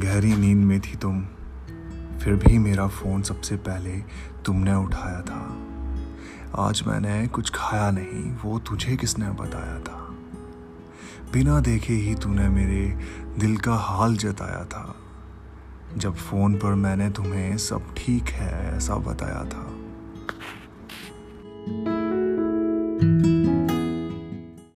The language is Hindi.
गहरी नींद में थी तुम। फिर भी मेरा फ़ोन सबसे पहले तुमने उठाया था। आज मैंने कुछ खाया नहीं, वो तुझे किसने बताया था? बिना देखे ही तूने मेरे दिल का हाल जताया था। जब फ़ोन पर मैंने तुम्हें सब ठीक है ऐसा बताया था